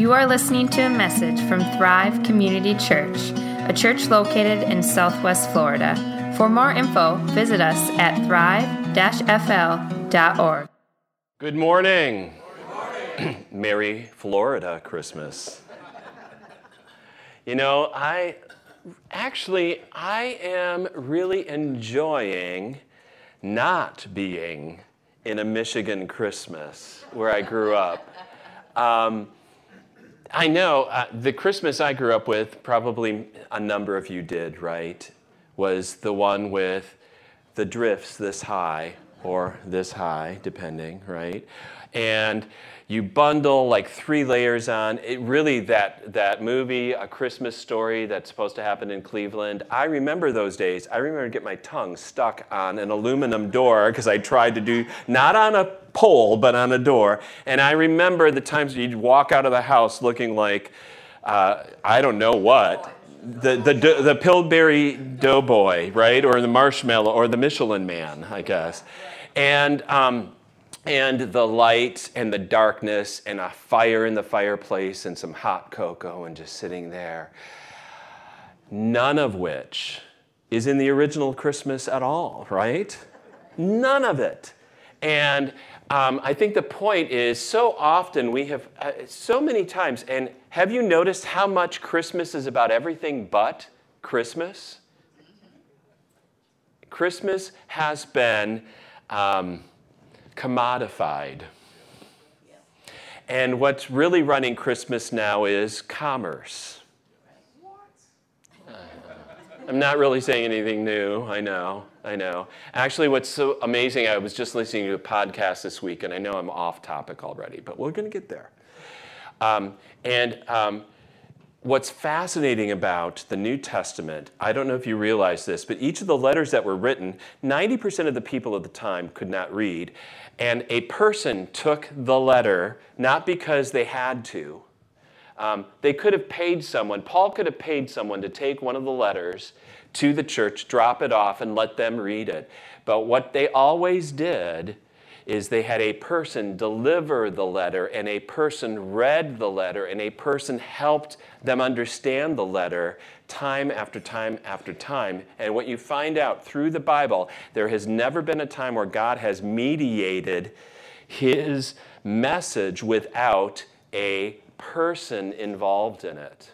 You are listening to a message from Thrive Community Church, a church located in Southwest Florida. For more info, visit us at thrive-fl.org. Good morning. Merry Florida Christmas. you know, I actually I am really enjoying not being in a Michigan Christmas where I grew up. Um, I know uh, the Christmas I grew up with, probably a number of you did, right? Was the one with the drifts this high or this high, depending, right? And you bundle like three layers on. It really that that movie, A Christmas Story, that's supposed to happen in Cleveland. I remember those days. I remember get my tongue stuck on an aluminum door because I tried to do not on a pole but on a door. And I remember the times you'd walk out of the house looking like uh, I don't know what. The, the, the Pillsbury Doughboy, right? Or the Marshmallow, or the Michelin Man, I guess. And um, and the light and the darkness and a fire in the fireplace and some hot cocoa and just sitting there. None of which is in the original Christmas at all, right? None of it. And um, I think the point is so often we have, uh, so many times, and have you noticed how much Christmas is about everything but Christmas? Christmas has been. Um, commodified. And what's really running Christmas now is commerce. I'm not really saying anything new. I know. I know. Actually, what's so amazing, I was just listening to a podcast this week, and I know I'm off topic already, but we're going to get there. Um, and um, what's fascinating about the New Testament, I don't know if you realize this, but each of the letters that were written, 90% of the people at the time could not read. And a person took the letter not because they had to. Um, they could have paid someone, Paul could have paid someone to take one of the letters to the church, drop it off, and let them read it. But what they always did is they had a person deliver the letter, and a person read the letter, and a person helped them understand the letter time after time after time. And what you find out through the Bible, there has never been a time where God has mediated his message without a person involved in it.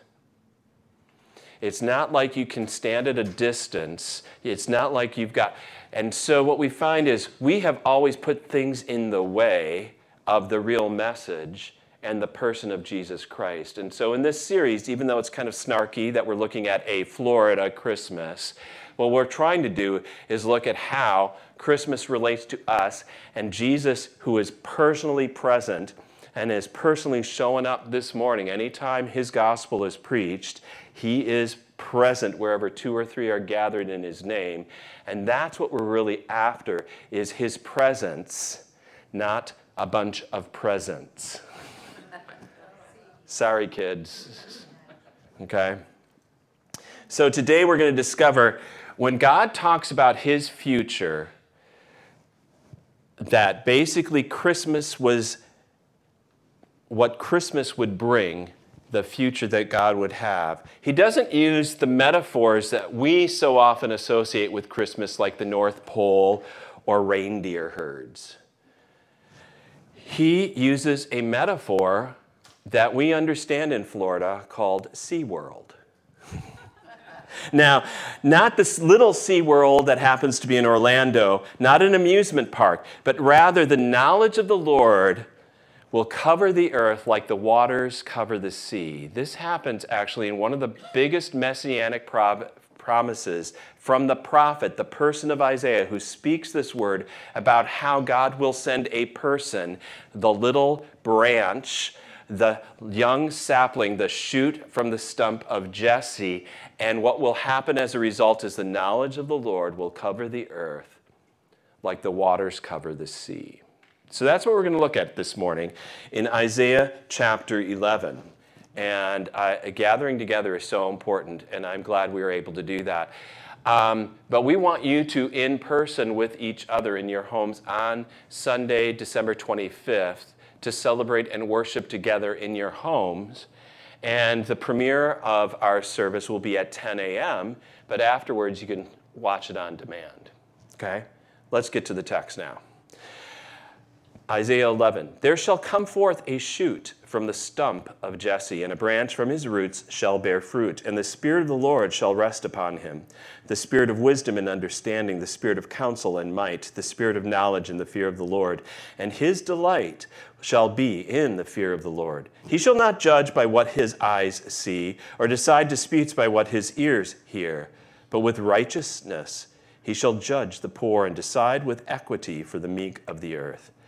It's not like you can stand at a distance. It's not like you've got. And so what we find is we have always put things in the way of the real message and the person of Jesus Christ. And so in this series, even though it's kind of snarky that we're looking at a Florida Christmas, what we're trying to do is look at how Christmas relates to us and Jesus, who is personally present and is personally showing up this morning. Anytime his gospel is preached, he is present wherever two or three are gathered in his name. And that's what we're really after is his presence, not a bunch of presents. Sorry, kids. Okay? So today we're going to discover when God talks about his future, that basically Christmas was what Christmas would bring, the future that God would have. He doesn't use the metaphors that we so often associate with Christmas, like the North Pole or reindeer herds. He uses a metaphor that we understand in Florida called SeaWorld. now, not this little SeaWorld that happens to be in Orlando, not an amusement park, but rather the knowledge of the Lord will cover the earth like the waters cover the sea. This happens actually in one of the biggest messianic promises from the prophet, the person of Isaiah, who speaks this word about how God will send a person, the little branch, the young sapling, the shoot from the stump of Jesse. And what will happen as a result is the knowledge of the Lord will cover the earth like the waters cover the sea. So that's what we're going to look at this morning in Isaiah chapter 11. And uh, gathering together is so important, and I'm glad we were able to do that. Um, but we want you to, in person with each other in your homes on Sunday, December 25th, to celebrate and worship together in your homes. And the premiere of our service will be at 10 a.m., but afterwards you can watch it on demand. Okay? Let's get to the text now. Isaiah 11 There shall come forth a shoot from the stump of Jesse, and a branch from his roots shall bear fruit, and the Spirit of the Lord shall rest upon him the Spirit of wisdom and understanding, the Spirit of counsel and might, the Spirit of knowledge and the fear of the Lord. And his delight shall be in the fear of the Lord. He shall not judge by what his eyes see, or decide disputes by what his ears hear, but with righteousness he shall judge the poor and decide with equity for the meek of the earth.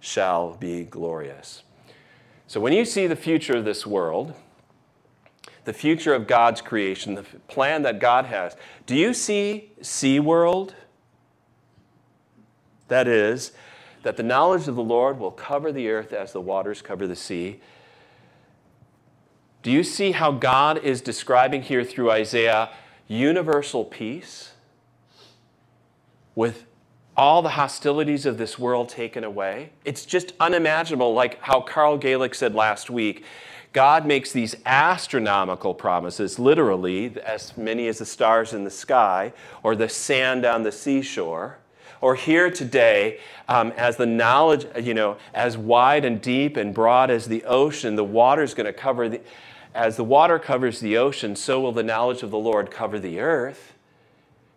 shall be glorious. So when you see the future of this world, the future of God's creation, the plan that God has, do you see SeaWorld? That is, that the knowledge of the Lord will cover the earth as the waters cover the sea. Do you see how God is describing here through Isaiah universal peace with all the hostilities of this world taken away. It's just unimaginable, like how Carl Gaelic said last week. God makes these astronomical promises, literally, as many as the stars in the sky or the sand on the seashore. Or here today, um, as the knowledge, you know, as wide and deep and broad as the ocean, the water is going to cover the, as the water covers the ocean, so will the knowledge of the Lord cover the earth.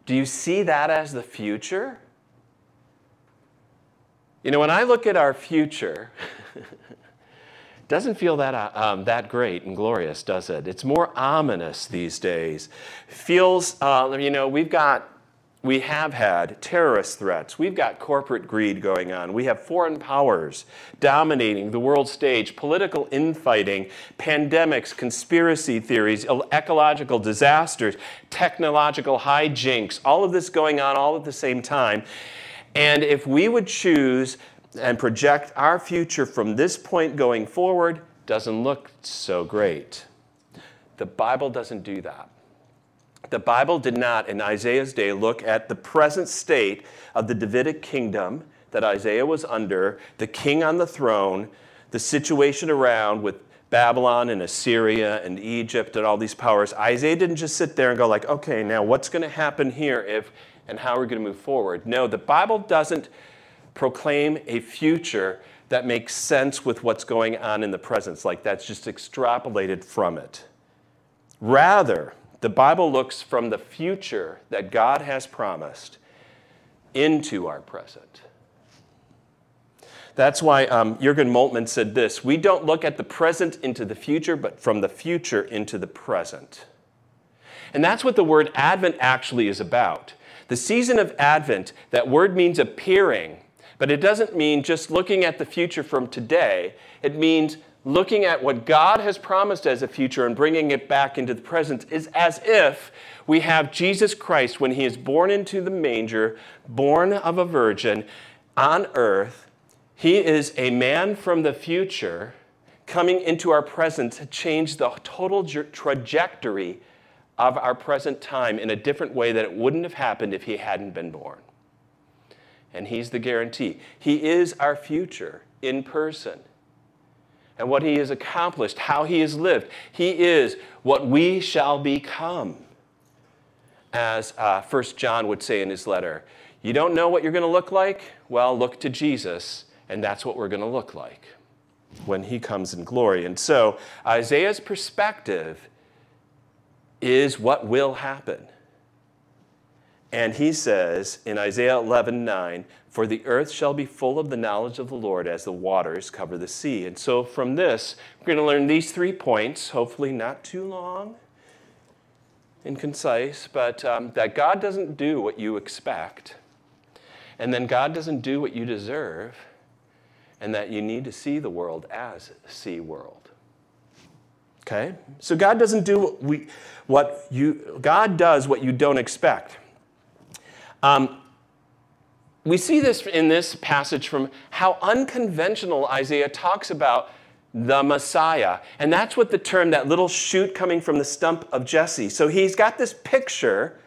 Do you see that as the future? You know, when I look at our future, it doesn't feel that, uh, um, that great and glorious, does it? It's more ominous these days. Feels, uh, you know, we've got, we have had terrorist threats. We've got corporate greed going on. We have foreign powers dominating the world stage, political infighting, pandemics, conspiracy theories, ecological disasters, technological hijinks, all of this going on all at the same time. And if we would choose and project our future from this point going forward, doesn't look so great. The Bible doesn't do that. The Bible did not, in Isaiah's day, look at the present state of the Davidic kingdom that Isaiah was under, the king on the throne, the situation around with Babylon and Assyria and Egypt and all these powers. Isaiah didn't just sit there and go like, okay, now what's going to happen here if and how we're going to move forward. No, the Bible doesn't proclaim a future that makes sense with what's going on in the present, like that's just extrapolated from it. Rather, the Bible looks from the future that God has promised into our present. That's why um, Jurgen Moltmann said this We don't look at the present into the future, but from the future into the present. And that's what the word Advent actually is about. The season of Advent, that word means appearing, but it doesn't mean just looking at the future from today. It means looking at what God has promised as a future and bringing it back into the present is as if we have Jesus Christ when he is born into the manger, born of a virgin on earth. He is a man from the future coming into our present to change the total trajectory of our present time in a different way that it wouldn't have happened if he hadn't been born. And he's the guarantee. He is our future in person. And what he has accomplished, how he has lived. He is what we shall become. As uh, 1 John would say in his letter, you don't know what you're going to look like? Well, look to Jesus, and that's what we're going to look like when he comes in glory. And so, Isaiah's perspective is what will happen. And he says in Isaiah 11 9, For the earth shall be full of the knowledge of the Lord as the waters cover the sea. And so from this, we're going to learn these three points, hopefully not too long and concise, but um, that God doesn't do what you expect, and then God doesn't do what you deserve, and that you need to see the world as sea world. Okay? So God doesn't do what, we, what you, God does what you don't expect. Um, we see this in this passage from how unconventional Isaiah talks about the Messiah. And that's what the term, that little shoot coming from the stump of Jesse. So he's got this picture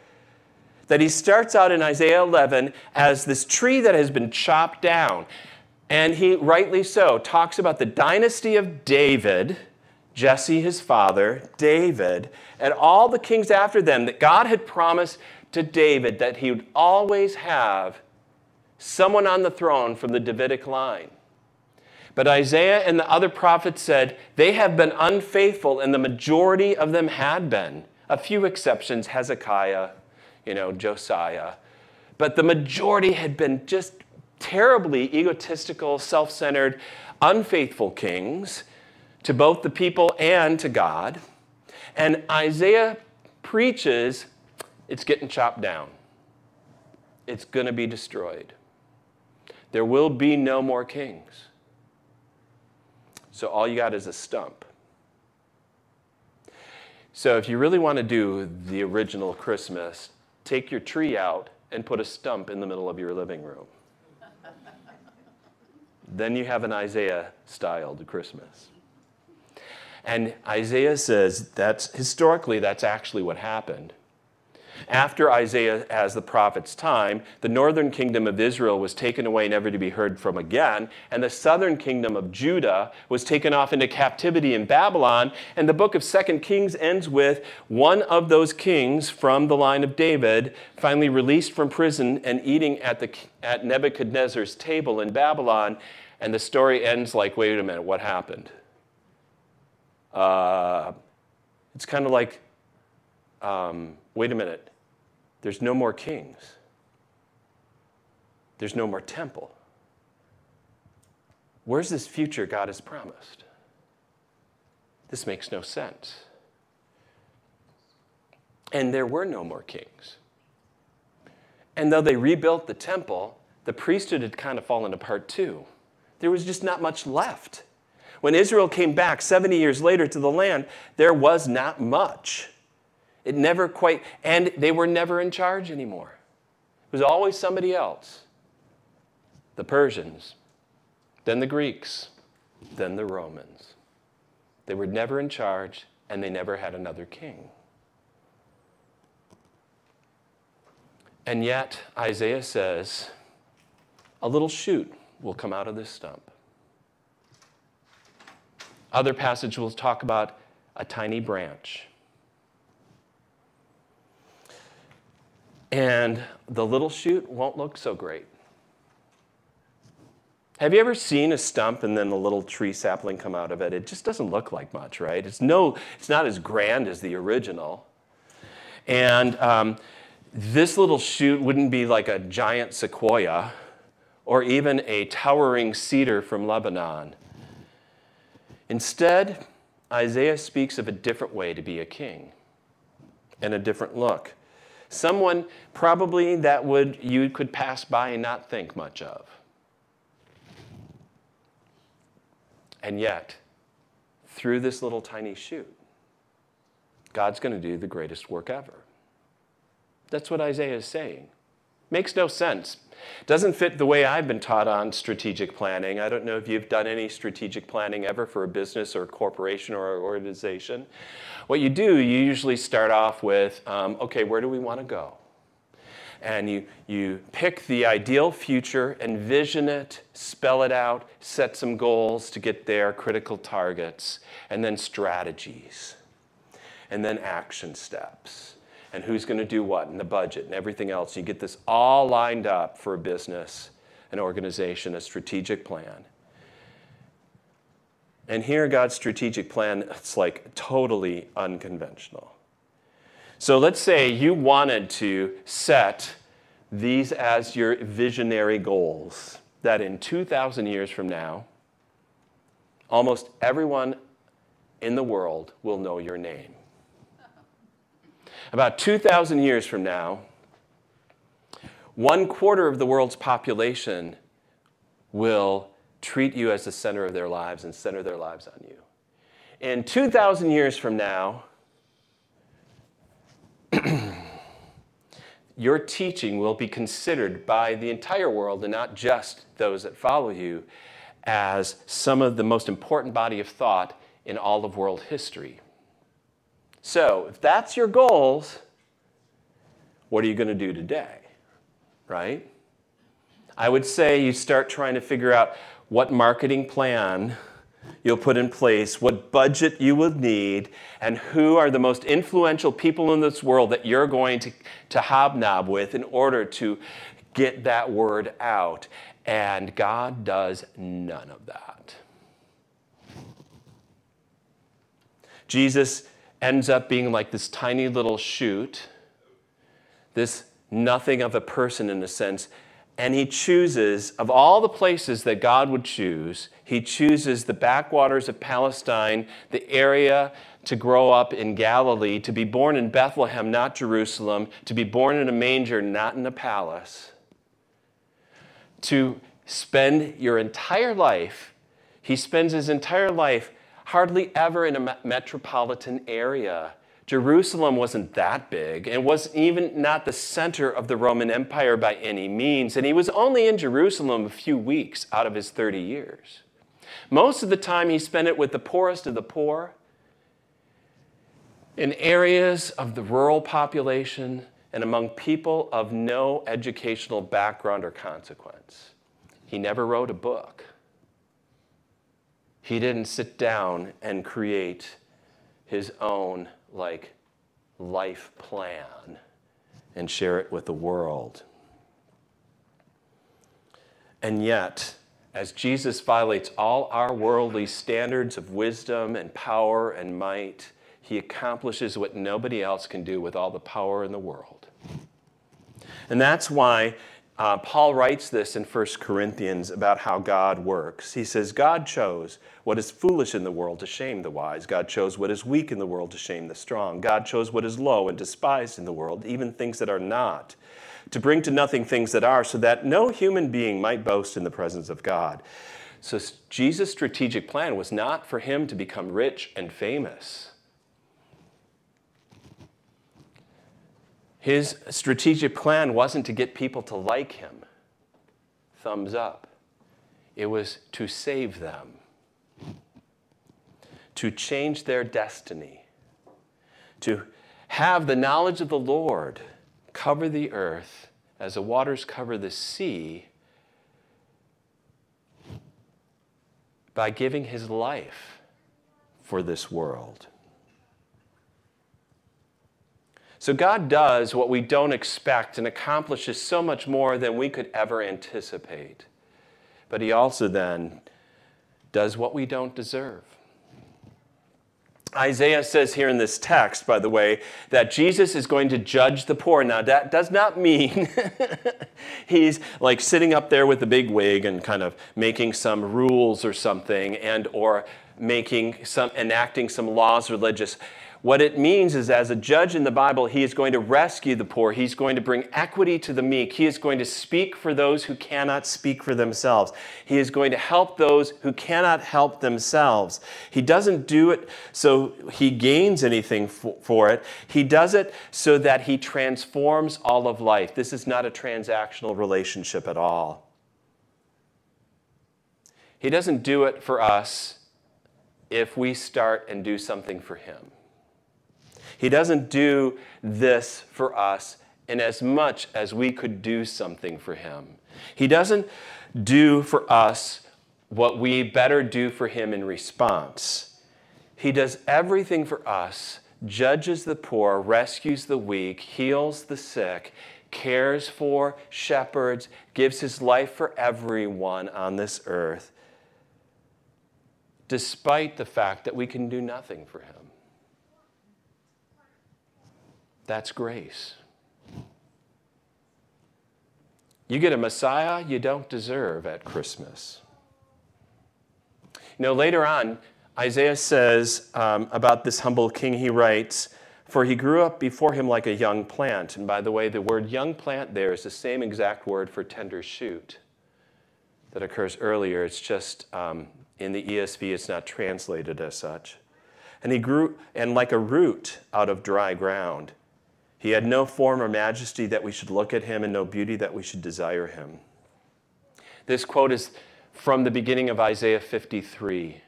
that he starts out in Isaiah 11 as this tree that has been chopped down. And he, rightly so, talks about the dynasty of David, Jesse his father, David, and all the kings after them that God had promised to David that he would always have someone on the throne from the Davidic line. But Isaiah and the other prophets said they have been unfaithful, and the majority of them had been. A few exceptions Hezekiah, you know, Josiah. But the majority had been just terribly egotistical, self centered, unfaithful kings to both the people and to God. And Isaiah preaches it's getting chopped down. It's going to be destroyed. There will be no more kings. So all you got is a stump. So if you really want to do the original Christmas, take your tree out and put a stump in the middle of your living room. then you have an Isaiah styled Christmas. And Isaiah says that's historically that's actually what happened. After Isaiah as the prophet's time, the northern kingdom of Israel was taken away, never to be heard from again, and the southern kingdom of Judah was taken off into captivity in Babylon. And the book of Second Kings ends with one of those kings from the line of David finally released from prison and eating at, the, at Nebuchadnezzar's table in Babylon. And the story ends like, wait a minute, what happened? Uh, it's kind of like um, wait a minute, there's no more kings, there's no more temple. Where's this future God has promised? This makes no sense. And there were no more kings. And though they rebuilt the temple, the priesthood had kind of fallen apart too. There was just not much left. When Israel came back 70 years later to the land, there was not much. It never quite, and they were never in charge anymore. It was always somebody else. The Persians, then the Greeks, then the Romans. They were never in charge, and they never had another king. And yet, Isaiah says, a little shoot will come out of this stump. Other passage will talk about a tiny branch. and the little shoot won't look so great. Have you ever seen a stump and then a little tree sapling come out of it? It just doesn't look like much, right? It's, no, it's not as grand as the original. And um, this little shoot wouldn't be like a giant sequoia or even a towering cedar from Lebanon. Instead, Isaiah speaks of a different way to be a king and a different look. Someone probably that would you could pass by and not think much of. And yet, through this little tiny shoot, God's going to do the greatest work ever. That's what Isaiah is saying. Makes no sense. Doesn't fit the way I've been taught on strategic planning. I don't know if you've done any strategic planning ever for a business or a corporation or an organization. What you do, you usually start off with um, okay, where do we want to go? And you, you pick the ideal future, envision it, spell it out, set some goals to get there, critical targets, and then strategies, and then action steps and who's going to do what and the budget and everything else. You get this all lined up for a business, an organization, a strategic plan. And here, God's strategic plan, it's like totally unconventional. So let's say you wanted to set these as your visionary goals that in 2,000 years from now, almost everyone in the world will know your name. About 2,000 years from now, one quarter of the world's population will treat you as the center of their lives and center their lives on you. And 2,000 years from now, your teaching will be considered by the entire world and not just those that follow you as some of the most important body of thought in all of world history. So, if that's your goals, what are you going to do today? Right? I would say you start trying to figure out what marketing plan you'll put in place, what budget you will need, and who are the most influential people in this world that you're going to, to hobnob with in order to get that word out. And God does none of that. Jesus ends up being like this tiny little shoot, this nothing of a person in a sense. And he chooses, of all the places that God would choose, he chooses the backwaters of Palestine, the area to grow up in Galilee, to be born in Bethlehem, not Jerusalem, to be born in a manger, not in a palace, to spend your entire life. He spends his entire life hardly ever in a metropolitan area. Jerusalem wasn't that big and was even not the center of the Roman Empire by any means. And he was only in Jerusalem a few weeks out of his 30 years. Most of the time, he spent it with the poorest of the poor in areas of the rural population and among people of no educational background or consequence. He never wrote a book. He didn't sit down and create his own like life plan and share it with the world. And yet, as Jesus violates all our worldly standards of wisdom and power and might, he accomplishes what nobody else can do with all the power in the world. And that's why uh, Paul writes this in 1 Corinthians about how God works. He says, God chose what is foolish in the world to shame the wise. God chose what is weak in the world to shame the strong. God chose what is low and despised in the world, even things that are not, to bring to nothing things that are, so that no human being might boast in the presence of God. So Jesus' strategic plan was not for him to become rich and famous. His strategic plan wasn't to get people to like him, thumbs up. It was to save them, to change their destiny, to have the knowledge of the Lord cover the earth as the waters cover the sea by giving his life for this world. So God does what we don't expect and accomplishes so much more than we could ever anticipate. But He also then does what we don't deserve. Isaiah says here in this text, by the way, that Jesus is going to judge the poor. Now, that does not mean he's like sitting up there with a big wig and kind of making some rules or something and or making some enacting some laws religious what it means is, as a judge in the Bible, he is going to rescue the poor. He's going to bring equity to the meek. He is going to speak for those who cannot speak for themselves. He is going to help those who cannot help themselves. He doesn't do it so he gains anything for it, he does it so that he transforms all of life. This is not a transactional relationship at all. He doesn't do it for us if we start and do something for him. He doesn't do this for us in as much as we could do something for him. He doesn't do for us what we better do for him in response. He does everything for us, judges the poor, rescues the weak, heals the sick, cares for, shepherds, gives his life for everyone on this earth, despite the fact that we can do nothing for him. That's grace. You get a Messiah you don't deserve at Christmas. You know, later on, Isaiah says um, about this humble king, he writes, For he grew up before him like a young plant. And by the way, the word young plant there is the same exact word for tender shoot that occurs earlier. It's just um, in the ESV, it's not translated as such. And he grew, and like a root out of dry ground. He had no form or majesty that we should look at him, and no beauty that we should desire him. This quote is from the beginning of Isaiah 53,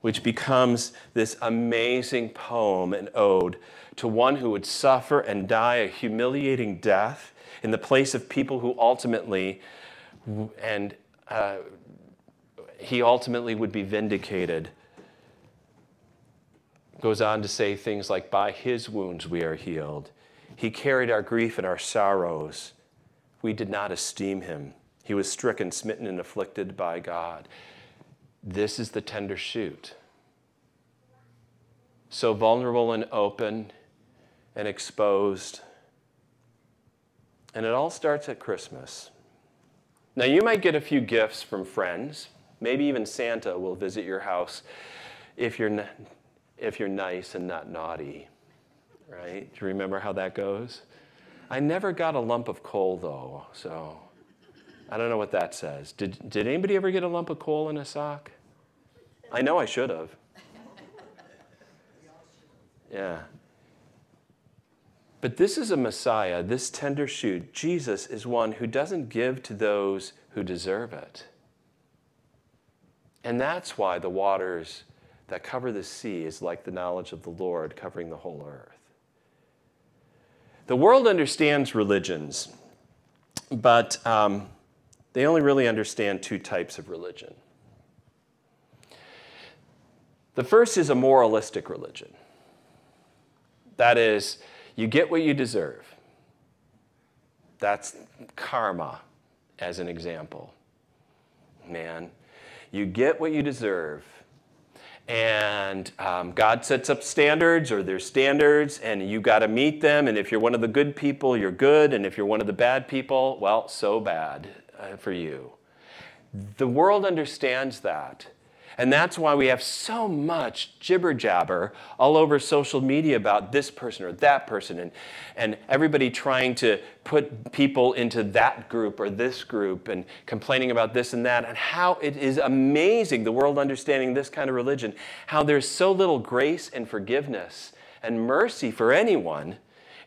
which becomes this amazing poem and ode to one who would suffer and die a humiliating death in the place of people who ultimately, and uh, he ultimately would be vindicated goes on to say things like, By his wounds we are healed. He carried our grief and our sorrows. We did not esteem him. He was stricken, smitten, and afflicted by God. This is the tender shoot. So vulnerable and open and exposed. And it all starts at Christmas. Now, you might get a few gifts from friends. Maybe even Santa will visit your house if you're if you're nice and not naughty, right? Do you remember how that goes? I never got a lump of coal though, so I don't know what that says. Did, did anybody ever get a lump of coal in a sock? I know I should have. Yeah. But this is a Messiah, this tender shoot. Jesus is one who doesn't give to those who deserve it. And that's why the waters that cover the sea is like the knowledge of the Lord covering the whole earth. The world understands religions, but um, they only really understand two types of religion. The first is a moralistic religion. That is, you get what you deserve. That's karma, as an example. Man, you get what you deserve and um, God sets up standards, or there's standards, and you got to meet them. And if you're one of the good people, you're good. And if you're one of the bad people, well, so bad uh, for you. The world understands that. And that's why we have so much jibber jabber all over social media about this person or that person, and, and everybody trying to put people into that group or this group and complaining about this and that, and how it is amazing, the world understanding this kind of religion, how there's so little grace and forgiveness and mercy for anyone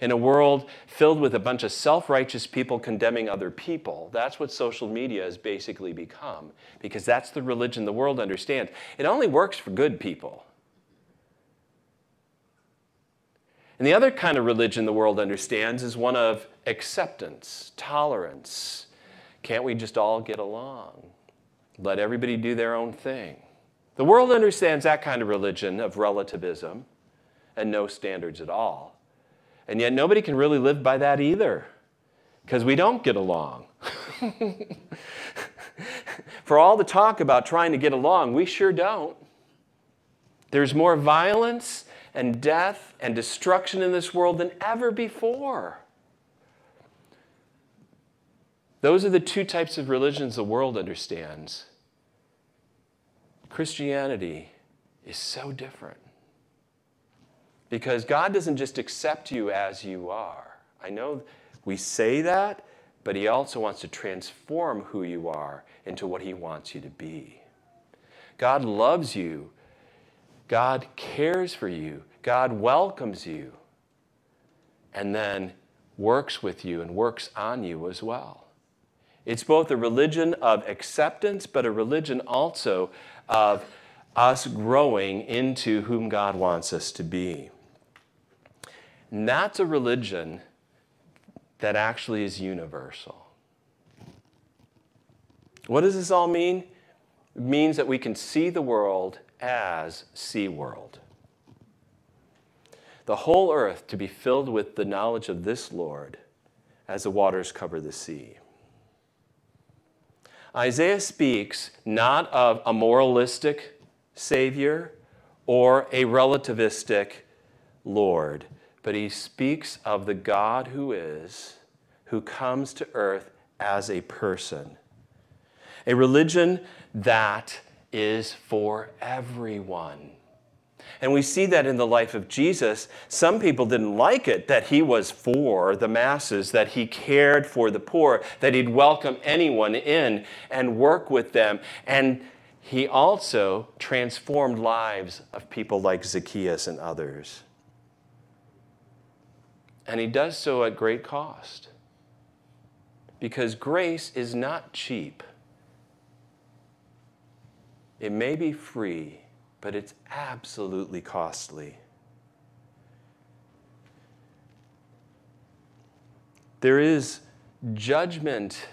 in a world filled with a bunch of self righteous people condemning other people. That's what social media has basically become, because that's the religion the world understands. It only works for good people. And the other kind of religion the world understands is one of acceptance, tolerance. Can't we just all get along? Let everybody do their own thing. The world understands that kind of religion of relativism and no standards at all. And yet nobody can really live by that either because we don't get along. For all the talk about trying to get along, we sure don't. There's more violence and death and destruction in this world than ever before. Those are the two types of religions the world understands. Christianity is so different. Because God doesn't just accept you as you are. I know we say that, but He also wants to transform who you are into what He wants you to be. God loves you. God cares for you. God welcomes you. And then works with you and works on you as well. It's both a religion of acceptance, but a religion also of us growing into whom God wants us to be. And that's a religion that actually is universal. What does this all mean? It means that we can see the world as sea world. The whole earth to be filled with the knowledge of this Lord as the waters cover the sea. Isaiah speaks not of a moralistic Savior or a relativistic Lord, but he speaks of the God who is, who comes to earth as a person. A religion that is for everyone. And we see that in the life of Jesus. Some people didn't like it that he was for the masses, that he cared for the poor, that he'd welcome anyone in and work with them. And he also transformed lives of people like Zacchaeus and others. And he does so at great cost. Because grace is not cheap. It may be free, but it's absolutely costly. There is judgment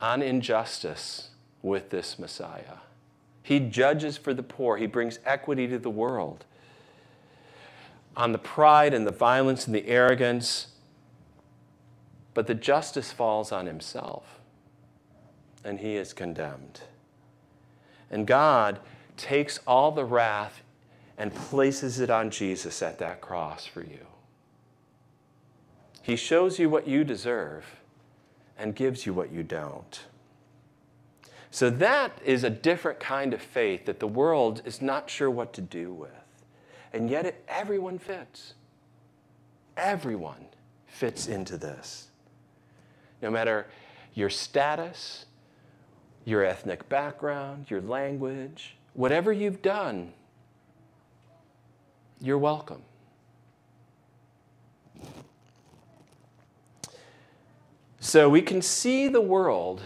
on injustice with this Messiah. He judges for the poor, he brings equity to the world. On the pride and the violence and the arrogance, but the justice falls on himself, and he is condemned. And God takes all the wrath and places it on Jesus at that cross for you. He shows you what you deserve and gives you what you don't. So that is a different kind of faith that the world is not sure what to do with. And yet it, everyone fits. Everyone fits into this. No matter your status, your ethnic background, your language, whatever you've done, you're welcome. So we can see the world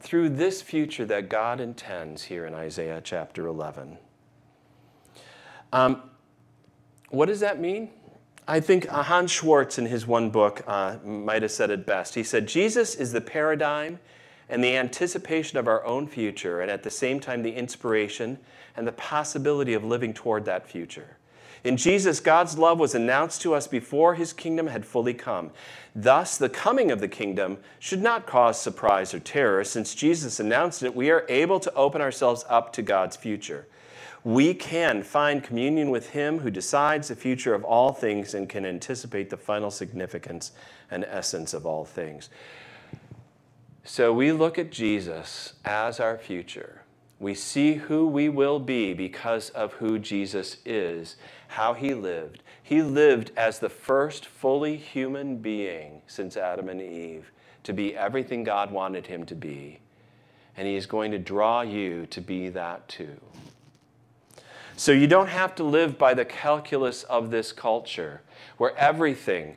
through this future that God intends here in Isaiah chapter 11. Um, what does that mean? I think Hans Schwarz, in his one book, uh, might have said it best. He said, Jesus is the paradigm and the anticipation of our own future, and at the same time, the inspiration and the possibility of living toward that future. In Jesus, God's love was announced to us before his kingdom had fully come. Thus, the coming of the kingdom should not cause surprise or terror. Since Jesus announced it, we are able to open ourselves up to God's future. We can find communion with him who decides the future of all things and can anticipate the final significance and essence of all things. So we look at Jesus as our future. We see who we will be because of who Jesus is, how he lived. He lived as the first fully human being since Adam and Eve to be everything God wanted him to be. And he is going to draw you to be that too. So you don't have to live by the calculus of this culture where everything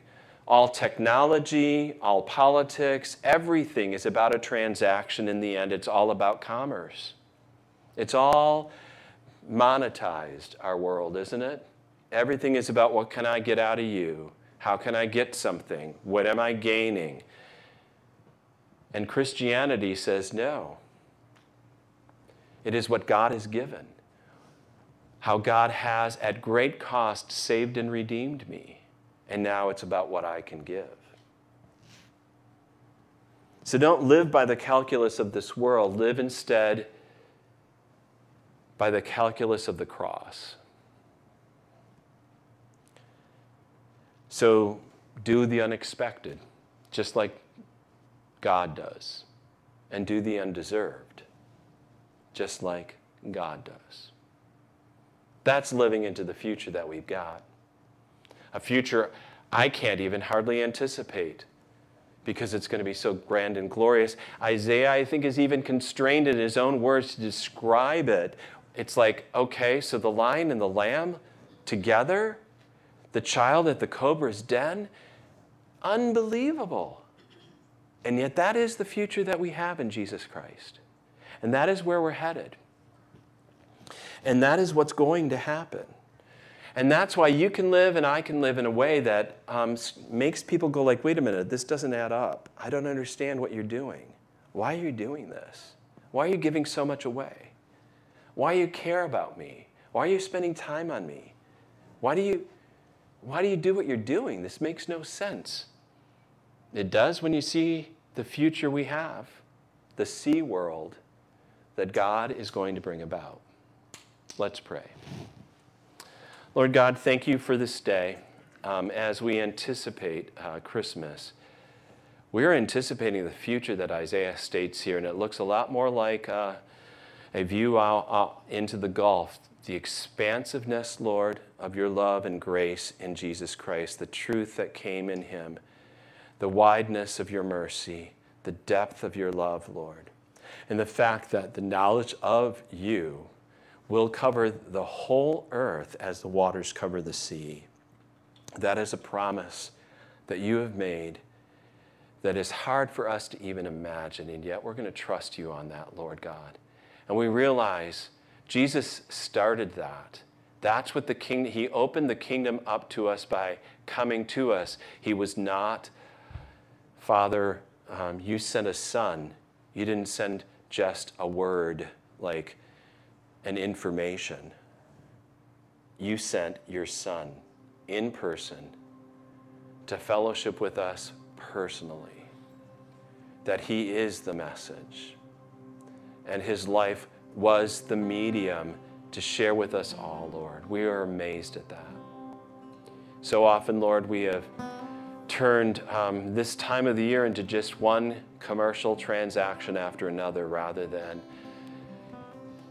all technology, all politics, everything is about a transaction in the end. It's all about commerce. It's all monetized, our world, isn't it? Everything is about what can I get out of you? How can I get something? What am I gaining? And Christianity says no. It is what God has given. How God has, at great cost, saved and redeemed me and now it's about what I can give. So don't live by the calculus of this world, live instead by the calculus of the cross. So do the unexpected, just like God does, and do the undeserved, just like God does. That's living into the future that we've got a future I can't even hardly anticipate because it's going to be so grand and glorious. Isaiah, I think, is even constrained in his own words to describe it. It's like, okay, so the lion and the lamb together, the child at the cobra's den, unbelievable. And yet, that is the future that we have in Jesus Christ. And that is where we're headed. And that is what's going to happen. And that's why you can live and I can live in a way that um, makes people go like, wait a minute, this doesn't add up. I don't understand what you're doing. Why are you doing this? Why are you giving so much away? Why do you care about me? Why are you spending time on me? Why do you, why do, you do what you're doing? This makes no sense. It does when you see the future we have, the sea world that God is going to bring about. Let's pray. Lord God, thank you for this day. um, as we anticipate uh, Christmas, we're anticipating the future that Isaiah states here, and it looks a lot more like uh, a view out, out into the Gulf, the expansiveness, Lord, of your love and grace in Jesus Christ, the truth that came in him, the wideness of your mercy, the depth of your love, Lord, and the fact that the knowledge of you will cover the whole earth as the waters cover the sea. That is a promise that you have made that is hard for us to even imagine, and yet we're going to trust you on that, Lord God. And we realize Jesus started that. That's what the kingdom, he opened the kingdom up to us by coming to us. He was not, Father, um, you sent a son. You didn't send just a word like an information. You sent your son in person to fellowship with us personally, that He is the message, and His life was the medium to share with us all, Lord. We are amazed at that. So often, Lord, we have turned um, this time of the year into just one commercial transaction after another rather than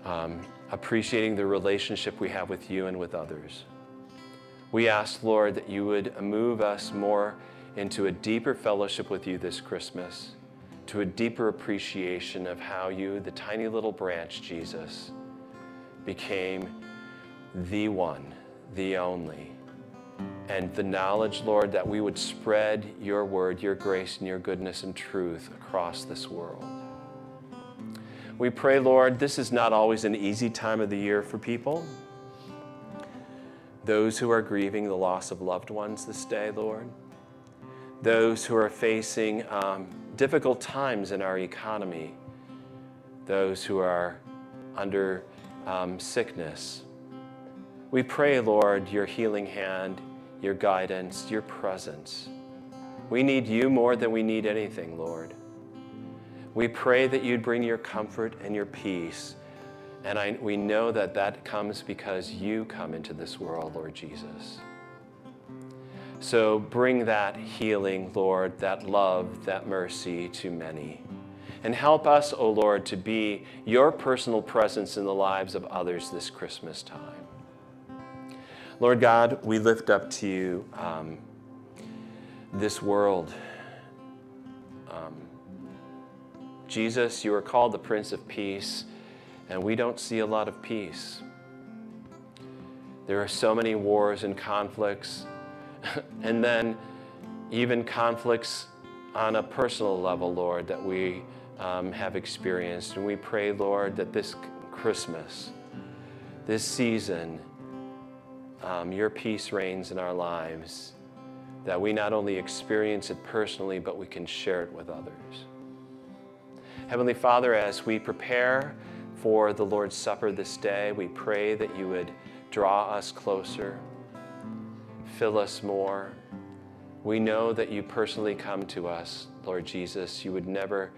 um, appreciating the relationship we have with you and with others. We ask, Lord, that you would move us more into a deeper fellowship with you this Christmas, to a deeper appreciation of how you, the tiny little branch, Jesus, became the one, the only. And the knowledge, Lord, that we would spread your word, your grace, and your goodness and truth across this world. We pray, Lord, this is not always an easy time of the year for people. Those who are grieving the loss of loved ones this day, Lord. Those who are facing um, difficult times in our economy. Those who are under um, sickness. We pray, Lord, your healing hand, your guidance, your presence. We need you more than we need anything, Lord. We pray that you'd bring your comfort and your peace. And I, we know that that comes because you come into this world, Lord Jesus. So bring that healing, Lord, that love, that mercy to many. And help us, O oh Lord, to be your personal presence in the lives of others this Christmas time. Lord God, we lift up to you um, this world. Jesus, you are called the Prince of Peace, and we don't see a lot of peace. There are so many wars and conflicts, and then even conflicts on a personal level, Lord, that we um, have experienced. And we pray, Lord, that this Christmas, this season, um, your peace reigns in our lives, that we not only experience it personally, but we can share it with others. Heavenly Father, as we prepare for the Lord's Supper this day, we pray that you would draw us closer, fill us more. We know that you personally come to us, Lord Jesus. You would never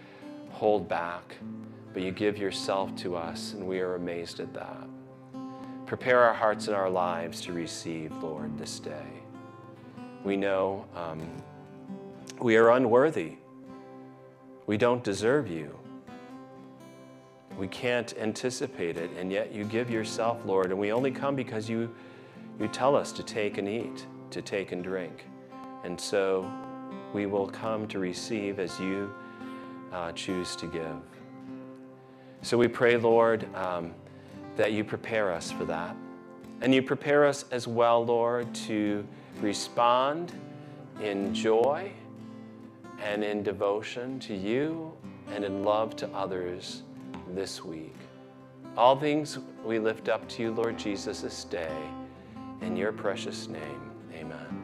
hold back, but you give yourself to us, and we are amazed at that. Prepare our hearts and our lives to receive, Lord, this day. We know um, we are unworthy. We don't deserve you. We can't anticipate it, and yet you give yourself, Lord, and we only come because you, you tell us to take and eat, to take and drink. And so we will come to receive as you uh, choose to give. So we pray, Lord, um, that you prepare us for that. And you prepare us as well, Lord, to respond in joy and in devotion to you and in love to others this week. All things we lift up to you, Lord Jesus, this day. In your precious name, amen.